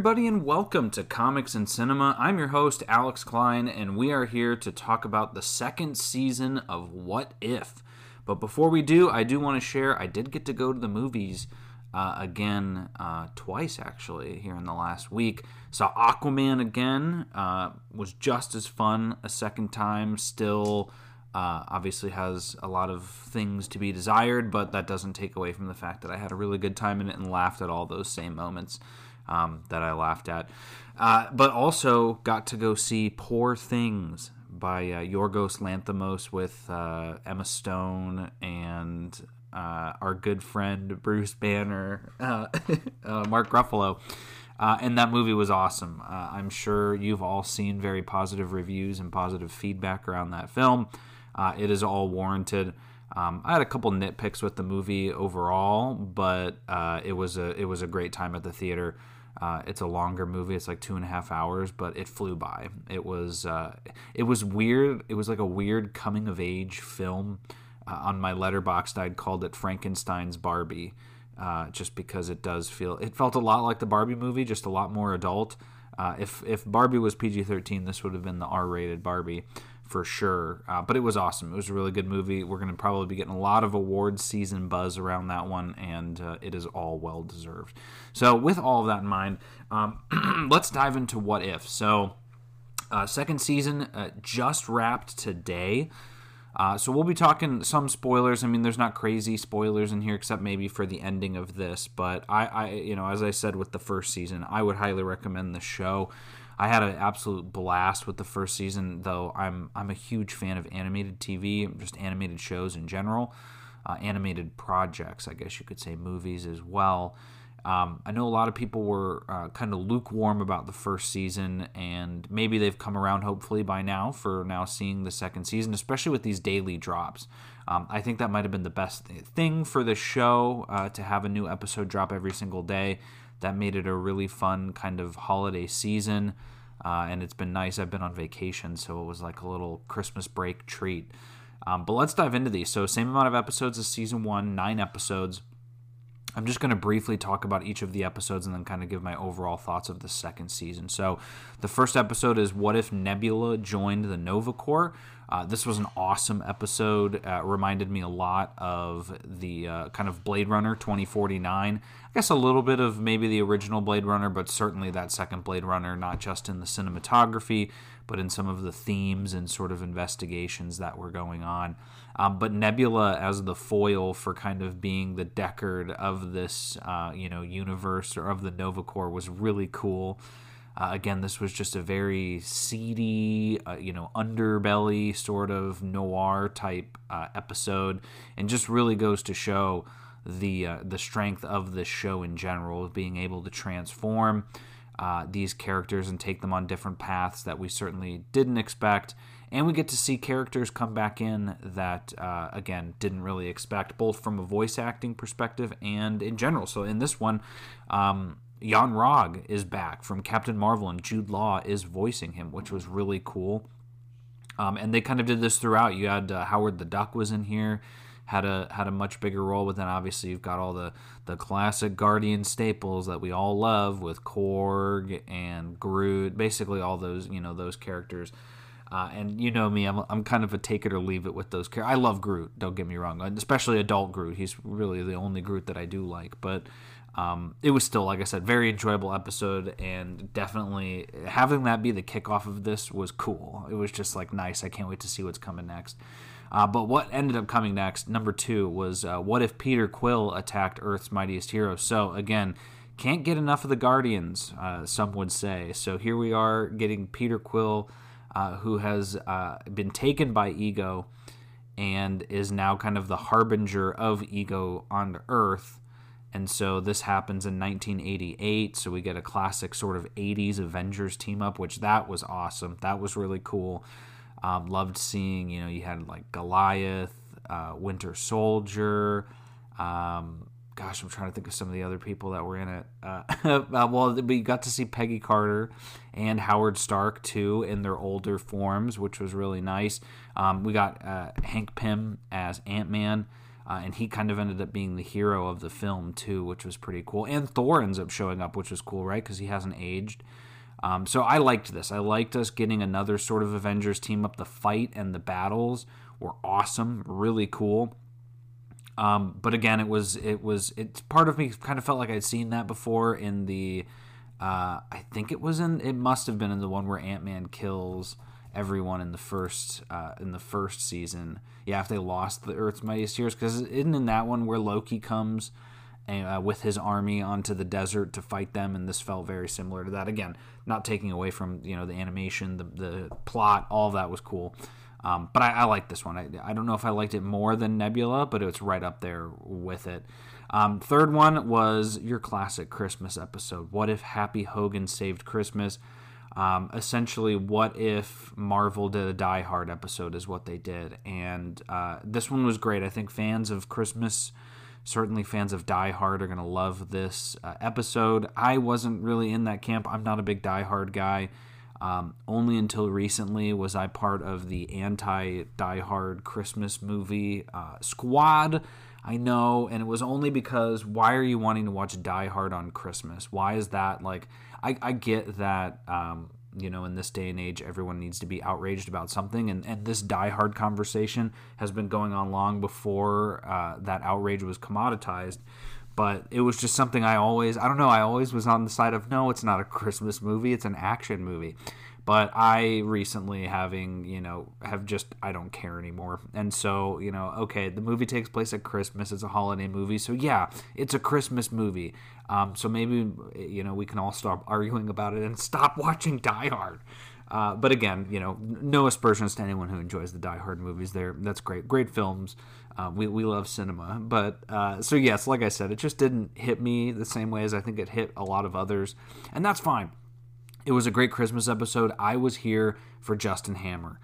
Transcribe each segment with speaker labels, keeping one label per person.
Speaker 1: everybody, and welcome to Comics and Cinema. I'm your host, Alex Klein, and we are here to talk about the second season of What If. But before we do, I do want to share I did get to go to the movies uh, again uh, twice, actually, here in the last week. Saw Aquaman again, uh, was just as fun a second time, still. Uh, obviously has a lot of things to be desired, but that doesn't take away from the fact that I had a really good time in it and laughed at all those same moments um, that I laughed at. Uh, but also got to go see Poor Things by uh, Yorgos Lanthimos with uh, Emma Stone and uh, our good friend Bruce Banner, uh, uh, Mark Ruffalo. Uh, and that movie was awesome. I'm sure you've all seen very positive reviews and positive feedback around that film. it is all warranted. Um, I had a couple nitpicks with the movie overall, but it was a it was a great time at the theater. Uh, it's a longer movie. It's like two and a half hours, but it flew by. It was uh, it was weird. It was like a weird coming of age film. Uh, on my Letterboxd, I'd called it Frankenstein's Barbie, uh, just because it does feel. It felt a lot like the Barbie movie, just a lot more adult. Uh, if if Barbie was PG thirteen, this would have been the R rated Barbie for sure. Uh, but it was awesome. It was a really good movie. We're going to probably be getting a lot of awards season buzz around that one, and uh, it is all well deserved. So, with all of that in mind, um, let's dive into what if. So, uh, second season uh, just wrapped today. Uh, so we'll be talking some spoilers. I mean, there's not crazy spoilers in here, except maybe for the ending of this. But I, I, you know, as I said with the first season, I would highly recommend the show. I had an absolute blast with the first season, though. I'm I'm a huge fan of animated TV, just animated shows in general, uh, animated projects, I guess you could say, movies as well. Um, I know a lot of people were uh, kind of lukewarm about the first season, and maybe they've come around hopefully by now for now seeing the second season, especially with these daily drops. Um, I think that might have been the best thing for the show uh, to have a new episode drop every single day that made it a really fun kind of holiday season. Uh, and it's been nice. I've been on vacation, so it was like a little Christmas break treat. Um, but let's dive into these. So, same amount of episodes as season one, nine episodes. I'm just going to briefly talk about each of the episodes and then kind of give my overall thoughts of the second season. So, the first episode is What If Nebula Joined the Nova Corps? Uh, this was an awesome episode. Uh, reminded me a lot of the uh, kind of Blade Runner 2049. I guess a little bit of maybe the original Blade Runner, but certainly that second Blade Runner, not just in the cinematography, but in some of the themes and sort of investigations that were going on. Um, but Nebula as the foil for kind of being the Deckard of this, uh, you know, universe or of the Nova Corps was really cool. Uh, again, this was just a very seedy, uh, you know, underbelly sort of noir type uh, episode, and just really goes to show the uh, the strength of this show in general, of being able to transform uh, these characters and take them on different paths that we certainly didn't expect. And we get to see characters come back in that, uh, again, didn't really expect, both from a voice acting perspective and in general. So in this one, um, Yon-Rogg is back from Captain Marvel, and Jude Law is voicing him, which was really cool. Um, and they kind of did this throughout. You had uh, Howard the Duck was in here, had a had a much bigger role. But then obviously you've got all the the classic Guardian staples that we all love with Korg and Groot, basically all those you know those characters. Uh, and you know me, I'm, I'm kind of a take it or leave it with those characters. I love Groot, don't get me wrong, especially adult Groot. He's really the only Groot that I do like. But um, it was still, like I said, very enjoyable episode, and definitely having that be the kickoff of this was cool. It was just like nice. I can't wait to see what's coming next. Uh, but what ended up coming next, number two, was uh, what if Peter Quill attacked Earth's mightiest hero? So again, can't get enough of the Guardians, uh, some would say. So here we are getting Peter Quill, uh, who has uh, been taken by Ego and is now kind of the harbinger of Ego on Earth and so this happens in 1988. So we get a classic sort of 80s Avengers team up, which that was awesome. That was really cool. Um, loved seeing, you know, you had like Goliath, uh, Winter Soldier. Um, gosh, I'm trying to think of some of the other people that were in it. Uh, uh, well, we got to see Peggy Carter and Howard Stark too in their older forms, which was really nice. Um, we got uh, Hank Pym as Ant Man. Uh, and he kind of ended up being the hero of the film too, which was pretty cool. And Thor ends up showing up, which was cool, right? Because he hasn't aged. Um, so I liked this. I liked us getting another sort of Avengers team up. The fight and the battles were awesome, really cool. Um, but again, it was it was it's part of me kind of felt like I'd seen that before in the uh, I think it was in it must have been in the one where Ant Man kills everyone in the first uh, in the first season. Yeah, if they lost the Earth's Mightiest Heroes, because isn't in that one where Loki comes uh, with his army onto the desert to fight them, and this felt very similar to that. Again, not taking away from you know the animation, the the plot, all that was cool. Um, but I, I like this one. I, I don't know if I liked it more than Nebula, but it's right up there with it. Um, third one was your classic Christmas episode. What if Happy Hogan saved Christmas? Um, essentially, what if Marvel did a Die Hard episode? Is what they did, and uh, this one was great. I think fans of Christmas, certainly fans of Die Hard, are going to love this uh, episode. I wasn't really in that camp. I'm not a big Die Hard guy. Um, only until recently was I part of the anti Die Hard Christmas movie uh, squad. I know, and it was only because why are you wanting to watch Die Hard on Christmas? Why is that like? I, I get that um, you know in this day and age everyone needs to be outraged about something, and and this Die Hard conversation has been going on long before uh, that outrage was commoditized but it was just something I always I don't know I always was on the side of no it's not a Christmas movie it's an action movie but I recently having you know have just I don't care anymore. And so you know okay the movie takes place at Christmas. It's a holiday movie. So yeah it's a Christmas movie. Um, so maybe you know we can all stop arguing about it and stop watching Die Hard. Uh, but again, you know, no aspersions to anyone who enjoys the Die Hard movies. There, that's great, great films. Uh, we we love cinema, but uh, so yes, like I said, it just didn't hit me the same way as I think it hit a lot of others, and that's fine. It was a great Christmas episode. I was here for Justin Hammer,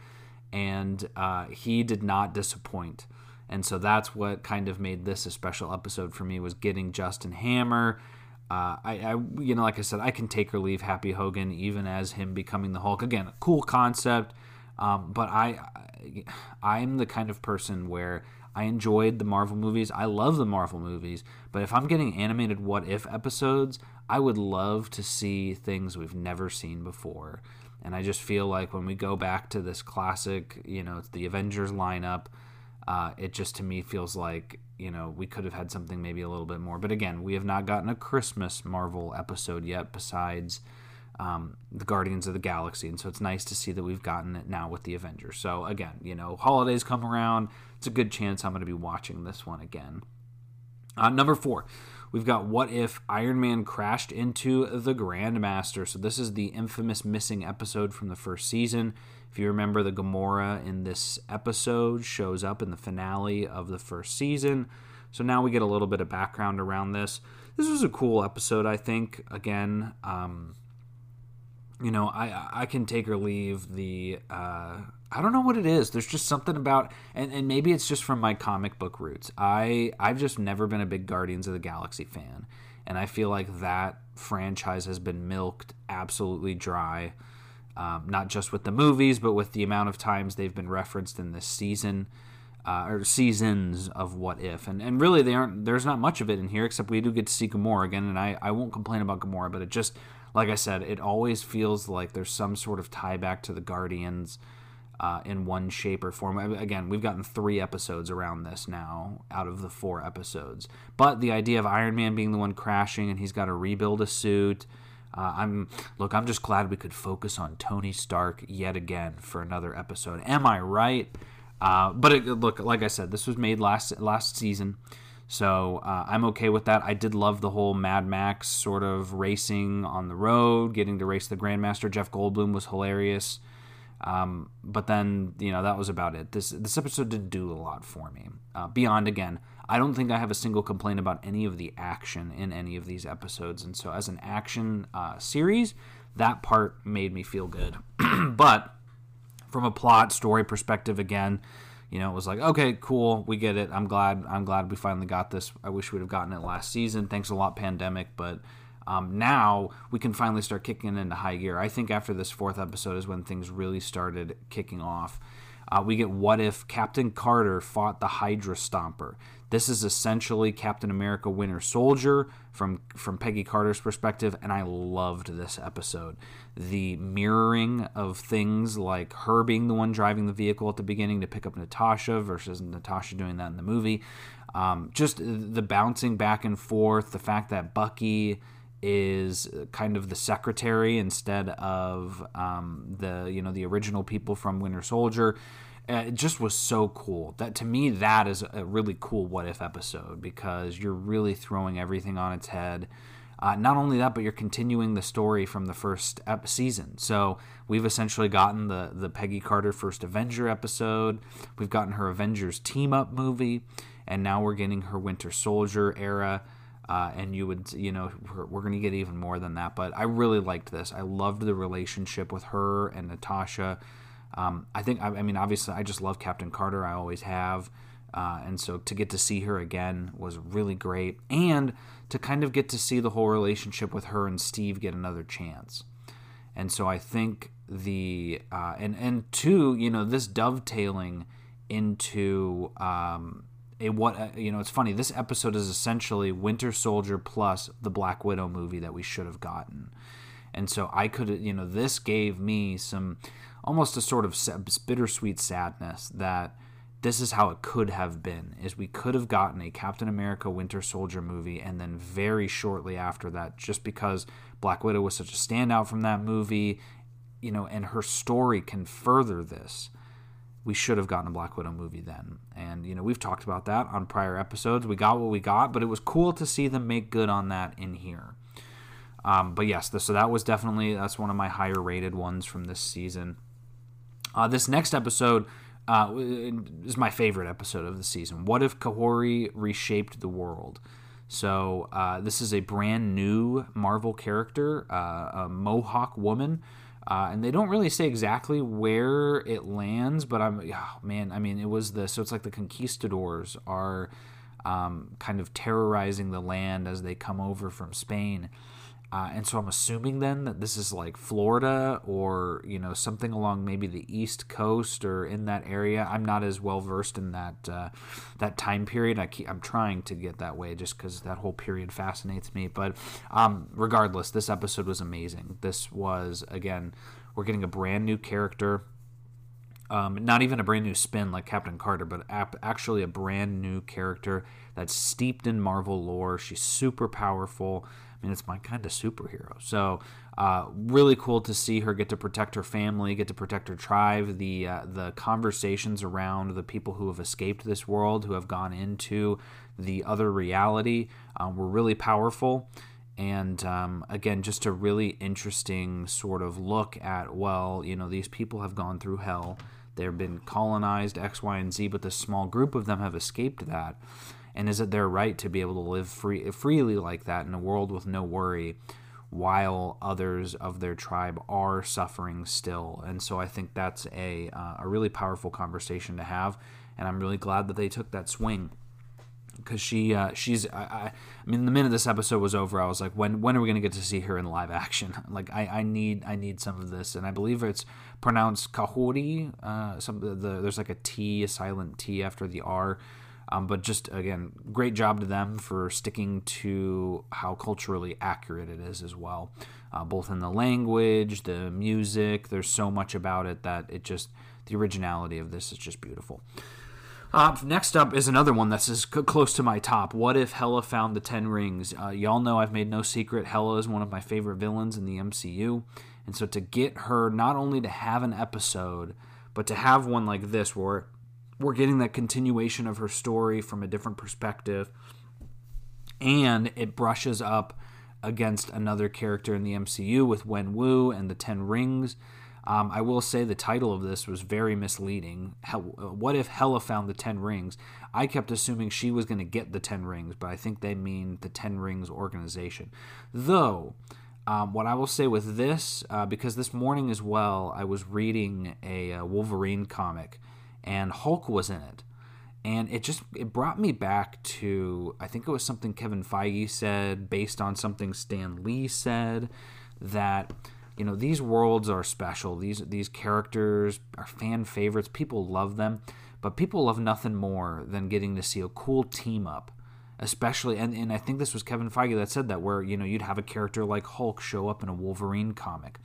Speaker 1: and uh, he did not disappoint. And so that's what kind of made this a special episode for me was getting Justin Hammer. Uh, I, I, you know, like I said, I can take or leave Happy Hogan even as him becoming the Hulk. Again, cool concept, um, but I, I, I'm the kind of person where I enjoyed the Marvel movies. I love the Marvel movies, but if I'm getting animated What If episodes, I would love to see things we've never seen before. And I just feel like when we go back to this classic, you know, it's the Avengers lineup, uh, it just to me feels like you know we could have had something maybe a little bit more. But again, we have not gotten a Christmas Marvel episode yet, besides um, the Guardians of the Galaxy, and so it's nice to see that we've gotten it now with the Avengers. So again, you know, holidays come around, it's a good chance I'm going to be watching this one again. Uh, number four, we've got what if Iron Man crashed into the Grandmaster. So this is the infamous missing episode from the first season. If you remember, the Gamora in this episode shows up in the finale of the first season. So now we get a little bit of background around this. This was a cool episode, I think. Again, um, you know, I I can take or leave the. Uh, I don't know what it is. There's just something about, and, and maybe it's just from my comic book roots. I I've just never been a big Guardians of the Galaxy fan, and I feel like that franchise has been milked absolutely dry um, not just with the movies, but with the amount of times they've been referenced in this season uh, or seasons of What If. And and really, they aren't. There's not much of it in here, except we do get to see Gamora again. And I I won't complain about Gamora, but it just like I said, it always feels like there's some sort of tie back to the Guardians. Uh, in one shape or form. Again, we've gotten three episodes around this now out of the four episodes. But the idea of Iron Man being the one crashing and he's got to rebuild a suit, uh, I'm look. I'm just glad we could focus on Tony Stark yet again for another episode. Am I right? Uh, but it, look, like I said, this was made last last season, so uh, I'm okay with that. I did love the whole Mad Max sort of racing on the road, getting to race the Grandmaster. Jeff Goldblum was hilarious. Um, but then you know that was about it. This this episode didn't do a lot for me. Uh, beyond again, I don't think I have a single complaint about any of the action in any of these episodes. And so, as an action uh, series, that part made me feel good. but from a plot story perspective, again, you know, it was like, okay, cool, we get it. I'm glad. I'm glad we finally got this. I wish we'd have gotten it last season. Thanks a lot, pandemic. But um, now we can finally start kicking into high gear. I think after this fourth episode is when things really started kicking off. Uh, we get what if Captain Carter fought the Hydra Stomper. This is essentially Captain America Winter Soldier from from Peggy Carter's perspective, and I loved this episode. The mirroring of things like her being the one driving the vehicle at the beginning to pick up Natasha versus Natasha doing that in the movie. Um, just the bouncing back and forth, the fact that Bucky is kind of the secretary instead of um, the you know the original people from Winter Soldier. Uh, it just was so cool. That to me, that is a really cool what if episode because you're really throwing everything on its head. Uh, not only that, but you're continuing the story from the first ep- season. So we've essentially gotten the the Peggy Carter first Avenger episode. We've gotten her Avengers team up movie, and now we're getting her Winter Soldier era. Uh, and you would, you know, we're, we're going to get even more than that. But I really liked this. I loved the relationship with her and Natasha. Um, I think, I, I, mean, obviously, I just love Captain Carter. I always have. Uh, and so to get to see her again was really great. And to kind of get to see the whole relationship with her and Steve get another chance. And so I think the, uh, and, and two, you know, this dovetailing into, um, a what uh, you know it's funny this episode is essentially winter soldier plus the black widow movie that we should have gotten. And so i could you know this gave me some almost a sort of bittersweet sadness that this is how it could have been is we could have gotten a captain america winter soldier movie and then very shortly after that just because black widow was such a standout from that movie you know and her story can further this we should have gotten a black widow movie then and you know we've talked about that on prior episodes we got what we got but it was cool to see them make good on that in here um, but yes, so that was definitely that's one of my higher rated ones from this season. Uh, this next episode uh, is my favorite episode of the season. What if Kahhori reshaped the world? So uh, this is a brand new Marvel character, uh, a Mohawk woman. Uh, and they don't really say exactly where it lands, but I'm, oh, man, I mean, it was the, so it's like the conquistadors are um, kind of terrorizing the land as they come over from Spain. Uh, and so I'm assuming then that this is like Florida or you know something along maybe the East Coast or in that area. I'm not as well versed in that uh, that time period. I keep, I'm trying to get that way just because that whole period fascinates me. But um, regardless, this episode was amazing. This was again, we're getting a brand new character. Um, not even a brand new spin like Captain Carter, but ap- actually a brand new character that's steeped in Marvel lore. She's super powerful. I mean, it's my kind of superhero. So, uh, really cool to see her get to protect her family, get to protect her tribe. The uh, the conversations around the people who have escaped this world, who have gone into the other reality, uh, were really powerful. And um, again, just a really interesting sort of look at well, you know, these people have gone through hell. They've been colonized X, Y, and Z, but this small group of them have escaped that and is it their right to be able to live free, freely like that in a world with no worry while others of their tribe are suffering still? And so i think that's a, uh, a really powerful conversation to have. And i'm really glad that they took that swing. Because she uh, she's I, I, mean the minute this episode was over I was like when when are we gonna get to see her in live action? Like I, I need I need some of this. And I believe it's pronounced kahhori uh, some the, the there's like a T a silent T after the R um, but just again, great job to them for sticking to how culturally accurate it is as well, uh, both in the language, the music. There's so much about it that it just the originality of this is just beautiful. Uh, next up is another one that's as close to my top. What if Hela found the Ten Rings? Uh, y'all know I've made no secret. Hela is one of my favorite villains in the MCU, and so to get her not only to have an episode, but to have one like this where we're getting that continuation of her story from a different perspective and it brushes up against another character in the MCU with Wen Wu and the Ten Rings. Um, I will say the title of this was very misleading. How, what if Hela found the Ten Rings? I kept assuming she was going to get the Ten Rings, but I think they mean the Ten Rings organization. Though, um, what I will say with this, uh, because this morning as well, I was reading a, a uh, Wolverine comic and Hulk was in it. And it just it brought me back to I think it was something Kevin Feige said based on something Stan Lee said that you know these worlds are special. These these characters are fan favorites. People love them, but people love nothing more than getting to see a cool team up. Especially, and, and I think this was Kevin Feige that said that, where you know you'd have a character like Hulk show up in a Wolverine comic,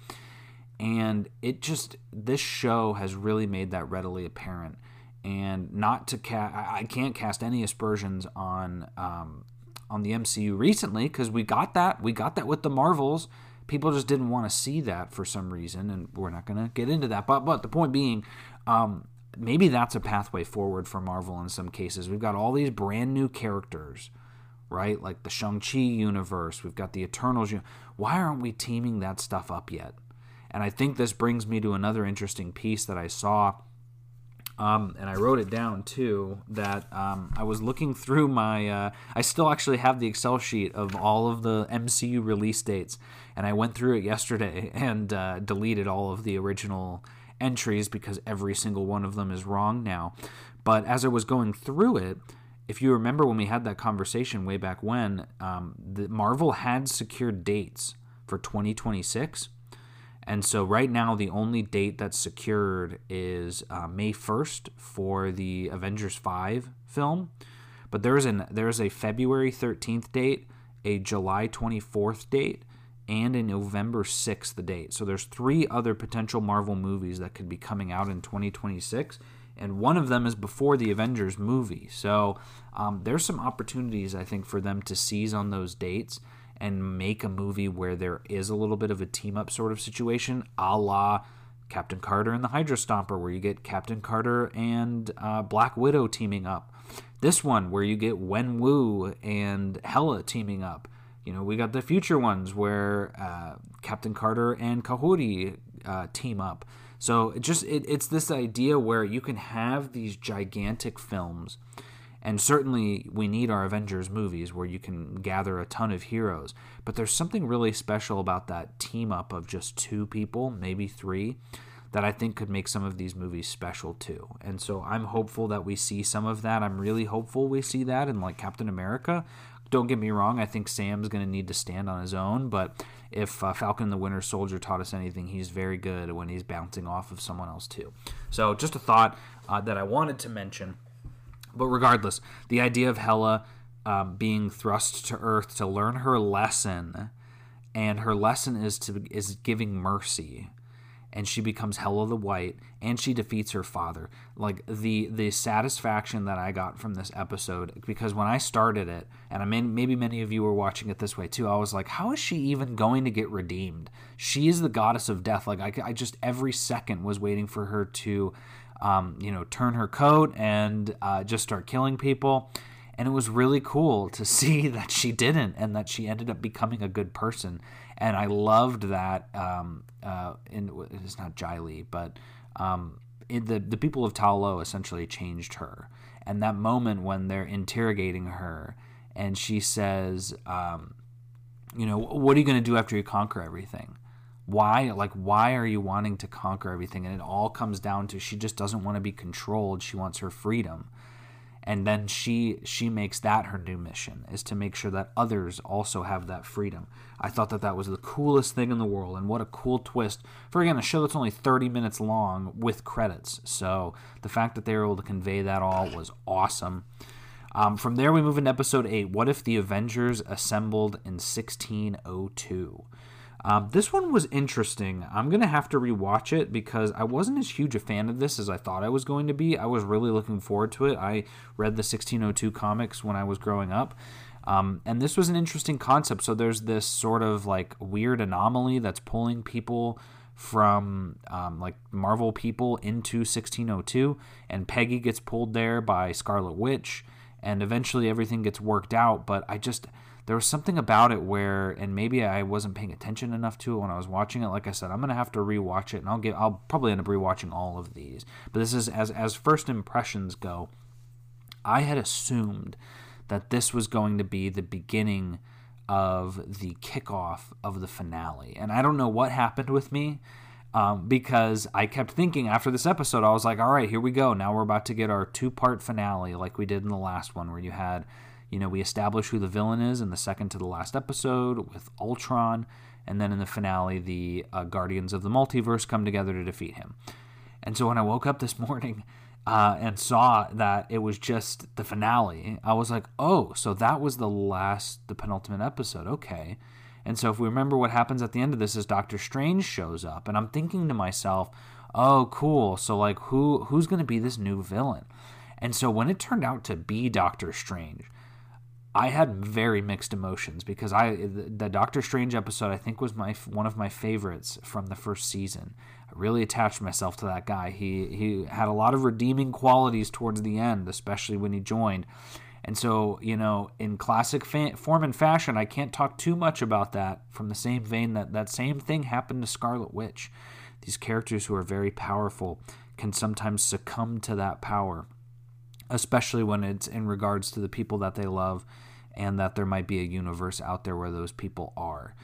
Speaker 1: and it just this show has really made that readily apparent. And not to cast, I can't cast any aspersions on um, on the MCU recently because we got that. We got that with the Marvels. People just didn't want to see that for some reason, and we're not going to get into that. But but the point being, um, maybe that's a pathway forward for Marvel in some cases. We've got all these brand new characters, right? Like the Shang-Chi universe. We've got the Eternals. Why aren't we teaming that stuff up yet? And I think this brings me to another interesting piece that I saw um, and I wrote it down too that um, I was looking through my. Uh, I still actually have the Excel sheet of all of the MCU release dates, and I went through it yesterday and uh, deleted all of the original entries because every single one of them is wrong now. But as I was going through it, if you remember when we had that conversation way back when, um, the Marvel had secured dates for 2026 and so right now, the only date that's secured is uh, May 1st for the Avengers 5 film. But there's an there's a February 13th date, a July 24th date, and a November 6th date. So there's three other potential Marvel movies that could be coming out in 2026, and one of them is before the Avengers movie. So um, there's some opportunities I think for them to seize on those dates and make a movie where there is a little bit of a team up sort of situation, a la Captain Carter and the Hydra Stomper, where you get Captain Carter and uh, Black Widow teaming up. This one, where you get Wen Wu and Hela teaming up. You know, we got the future ones where uh, Captain Carter and Kahhori uh, team up. So it just it, it's this idea where you can have these gigantic films and certainly, we need our Avengers movies where you can gather a ton of heroes. But there's something really special about that team up of just two people, maybe three, that I think could make some of these movies special too. And so I'm hopeful that we see some of that. I'm really hopeful we see that in like Captain America. Don't get me wrong, I think Sam's going to need to stand on his own, but if uh, Falcon the Winter Soldier taught us anything, he's very good when he's bouncing off of someone else too. So just a thought uh, that I wanted to mention. But regardless, the idea of Hela um, being thrust to Earth to learn her lesson, and her lesson is to is giving mercy, and she becomes Hela the White, and she defeats her father. Like the the satisfaction that I got from this episode, because when I started it, and I mean maybe many of you were watching it this way too, I was like, how is she even going to get redeemed? She is the goddess of death. Like I, I just every second was waiting for her to um, you know, turn her coat and uh, just start killing people. And it was really cool to see that she didn't and that she ended up becoming a good person. And I loved that. Um, uh, in, it's not Jai Lee, but um, it, the, the people of Ta Lo essentially changed her. And that moment when they're interrogating her and she says, um, you know, what are you going to do after you conquer everything? Why like why are you wanting to conquer everything? And it all comes down to she just doesn't want to be controlled. She wants her freedom. And then she she makes that her new mission is to make sure that others also have that freedom. I thought that that was the coolest thing in the world and what a cool twist. For again a show that's only 30 minutes long with credits. So the fact that they were able to convey that all was awesome. Um, from there we move into episode 8 what if the avengers assembled in 1602 um, this one was interesting. I'm going to have to rewatch it because I wasn't as huge a fan of this as I thought I was going to be. I was really looking forward to it. I read the 1602 comics when I was growing up. Um, and this was an interesting concept. So there's this sort of like weird anomaly that's pulling people from um, like Marvel people into 1602, and Peggy gets pulled there by Scarlet Witch, and eventually everything gets worked out. But I just there was something about it where, and maybe I wasn't paying attention enough to it when I was watching it. Like I said, I'm gonna have to rewatch it, and I'll get, I'll probably end up rewatching all of these. But this is as as first impressions go. I had assumed that this was going to be the beginning of the kickoff of the finale, and I don't know what happened with me. Um, because I kept thinking after this episode, I was like, all right, here we go. Now we're about to get our two part finale, like we did in the last one, where you had you know, we establish who the villain is in the second to the last episode with Ultron, and then in the finale, the uh, Guardians of the Multiverse come together to defeat him. And so when I woke up this morning uh, and saw that it was just the finale, I was like, oh, so that was the last, the penultimate episode. Okay. And so if we remember what happens at the end of this is Doctor Strange shows up, and I'm thinking to myself, oh, cool. So like, who who's going to be this new villain? And so when it turned out to be Doctor Strange, I had very mixed emotions because I the Doctor Strange episode I think was my one of my favorites from the first season. I really attached myself to that guy. He he had a lot of redeeming qualities towards the end, especially when he joined. And so, you know, in classic fa- form and fashion, I can't talk too much about that from the same vein that that same thing happened to Scarlet Witch. These characters who are very powerful can sometimes succumb to that power especially when it's in regards to the people that they love and that there might be a universe out there where those people are.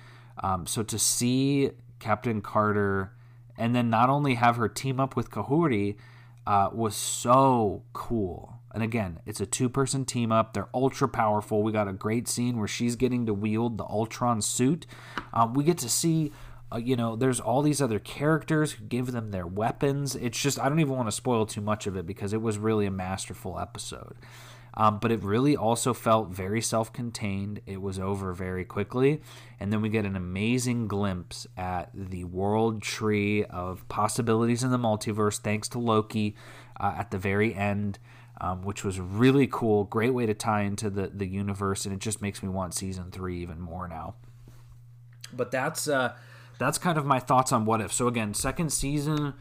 Speaker 1: Um, so to see Captain Carter and then not only have her team up with Kahhori uh, was so cool. And again, it's a two person team up. They're ultra powerful. We got a great scene where she's getting to wield the Ultron suit. Um, we get to see uh, you know, there's all these other characters who give them their weapons. It's just, I don't even want to spoil too much of it because it was really a masterful episode. Um, but it really also felt very self contained. It was over very quickly. And then we get an amazing glimpse at the world tree of possibilities in the multiverse, thanks to Loki uh, at the very end. Um, which was really cool. Great way to tie into the, the universe, and it just makes me want season three even more now. But that's uh, that's kind of my thoughts on What If. So again, second season,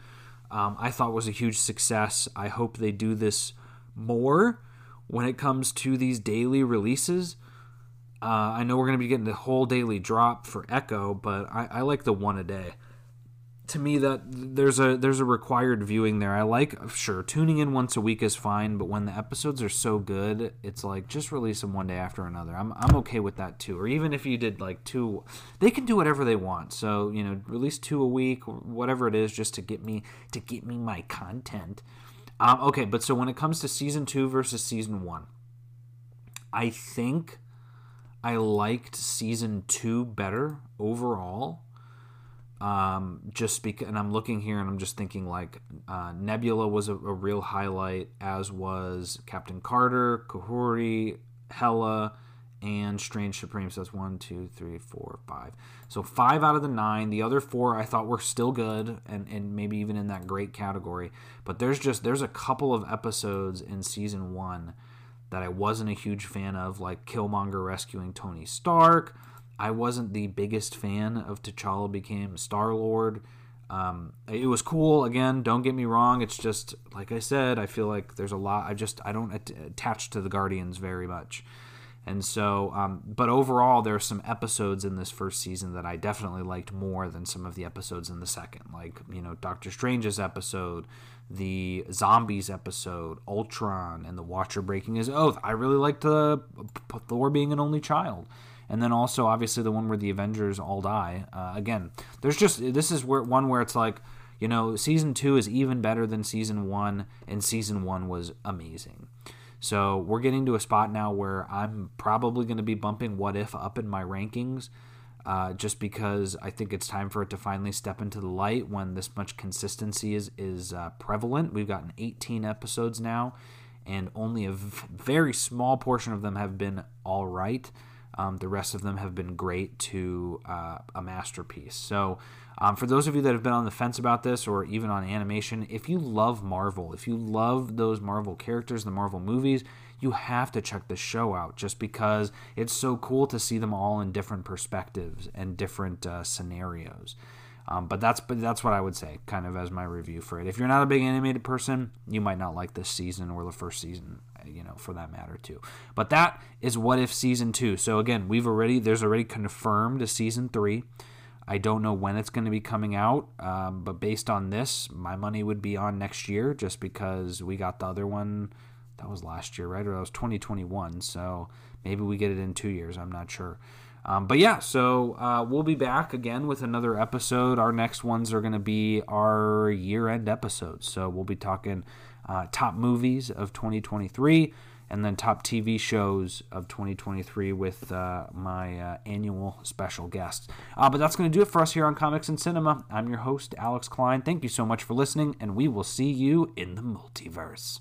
Speaker 1: um, I thought was a huge success. I hope they do this more when it comes to these daily releases. Uh, I know we're going to be getting the whole daily drop for Echo, but I, I like the one a day to me that there's a there's a required viewing there. I like sure tuning in once a week is fine, but when the episodes are so good, it's like just release them one day after another. I'm I'm okay with that too. Or even if you did like two, they can do whatever they want. So you know, release two a week, or whatever it is, just to get me to get me my content. Um, okay, but so when it comes to season two versus season one, I think I liked season two better overall um, just because, and I'm looking here and I'm just thinking like uh, Nebula was a, a, real highlight, as was Captain Carter, Kahhori, Hela, and Strange Supreme. So that's one, two, three, four, five. So five out of the nine. The other four I thought were still good and, and maybe even in that great category. But there's just there's a couple of episodes in season one that I wasn't a huge fan of, like Killmonger rescuing Tony Stark I wasn't the biggest fan of T'Challa became Star Lord. Um, it was cool. Again, don't get me wrong. It's just like I said. I feel like there's a lot. I just I don't attach to the Guardians very much, and so. Um, but overall, there are some episodes in this first season that I definitely liked more than some of the episodes in the second. Like you know Doctor Strange's episode, the zombies episode, Ultron, and the Watcher breaking his oath. I really liked the Thor being an only child and then also obviously the one where the Avengers all die. Uh, again, there's just this is where one where it's like you know season two is even better than season one, and season one was amazing. So we're getting to a spot now where I'm probably going to be bumping What If up in my rankings. Uh, just because I think it's time for it to finally step into the light when this much consistency is is uh, prevalent. We've gotten 18 episodes now, and only a v- very small portion of them have been all right. Um, the rest of them have been great to uh, a masterpiece. So, um, for those of you that have been on the fence about this or even on animation, if you love Marvel, if you love those Marvel characters, the Marvel movies, you have to check this show out just because it's so cool to see them all in different perspectives and different uh, scenarios. Um, but that's but that's what I would say, kind of as my review for it. If you're not a big animated person, you might not like this season or the first season, you know, for that matter too. But that is what if season two. So again, we've already there's already confirmed a season three. I don't know when it's going to be coming out, um, but based on this, my money would be on next year, just because we got the other one. That was last year, right? Or that was 2021. So maybe we get it in two years. I'm not sure. Um, but yeah, so uh, we'll be back again with another episode. Our next ones are going to be our year end episodes. So we'll be talking uh, top movies of 2023 and then top TV shows of 2023 with uh, my uh, annual special guest. Uh, but that's going to do it for us here on Comics and Cinema. I'm your host, Alex Klein. Thank you so much for listening, and we will see you in the multiverse.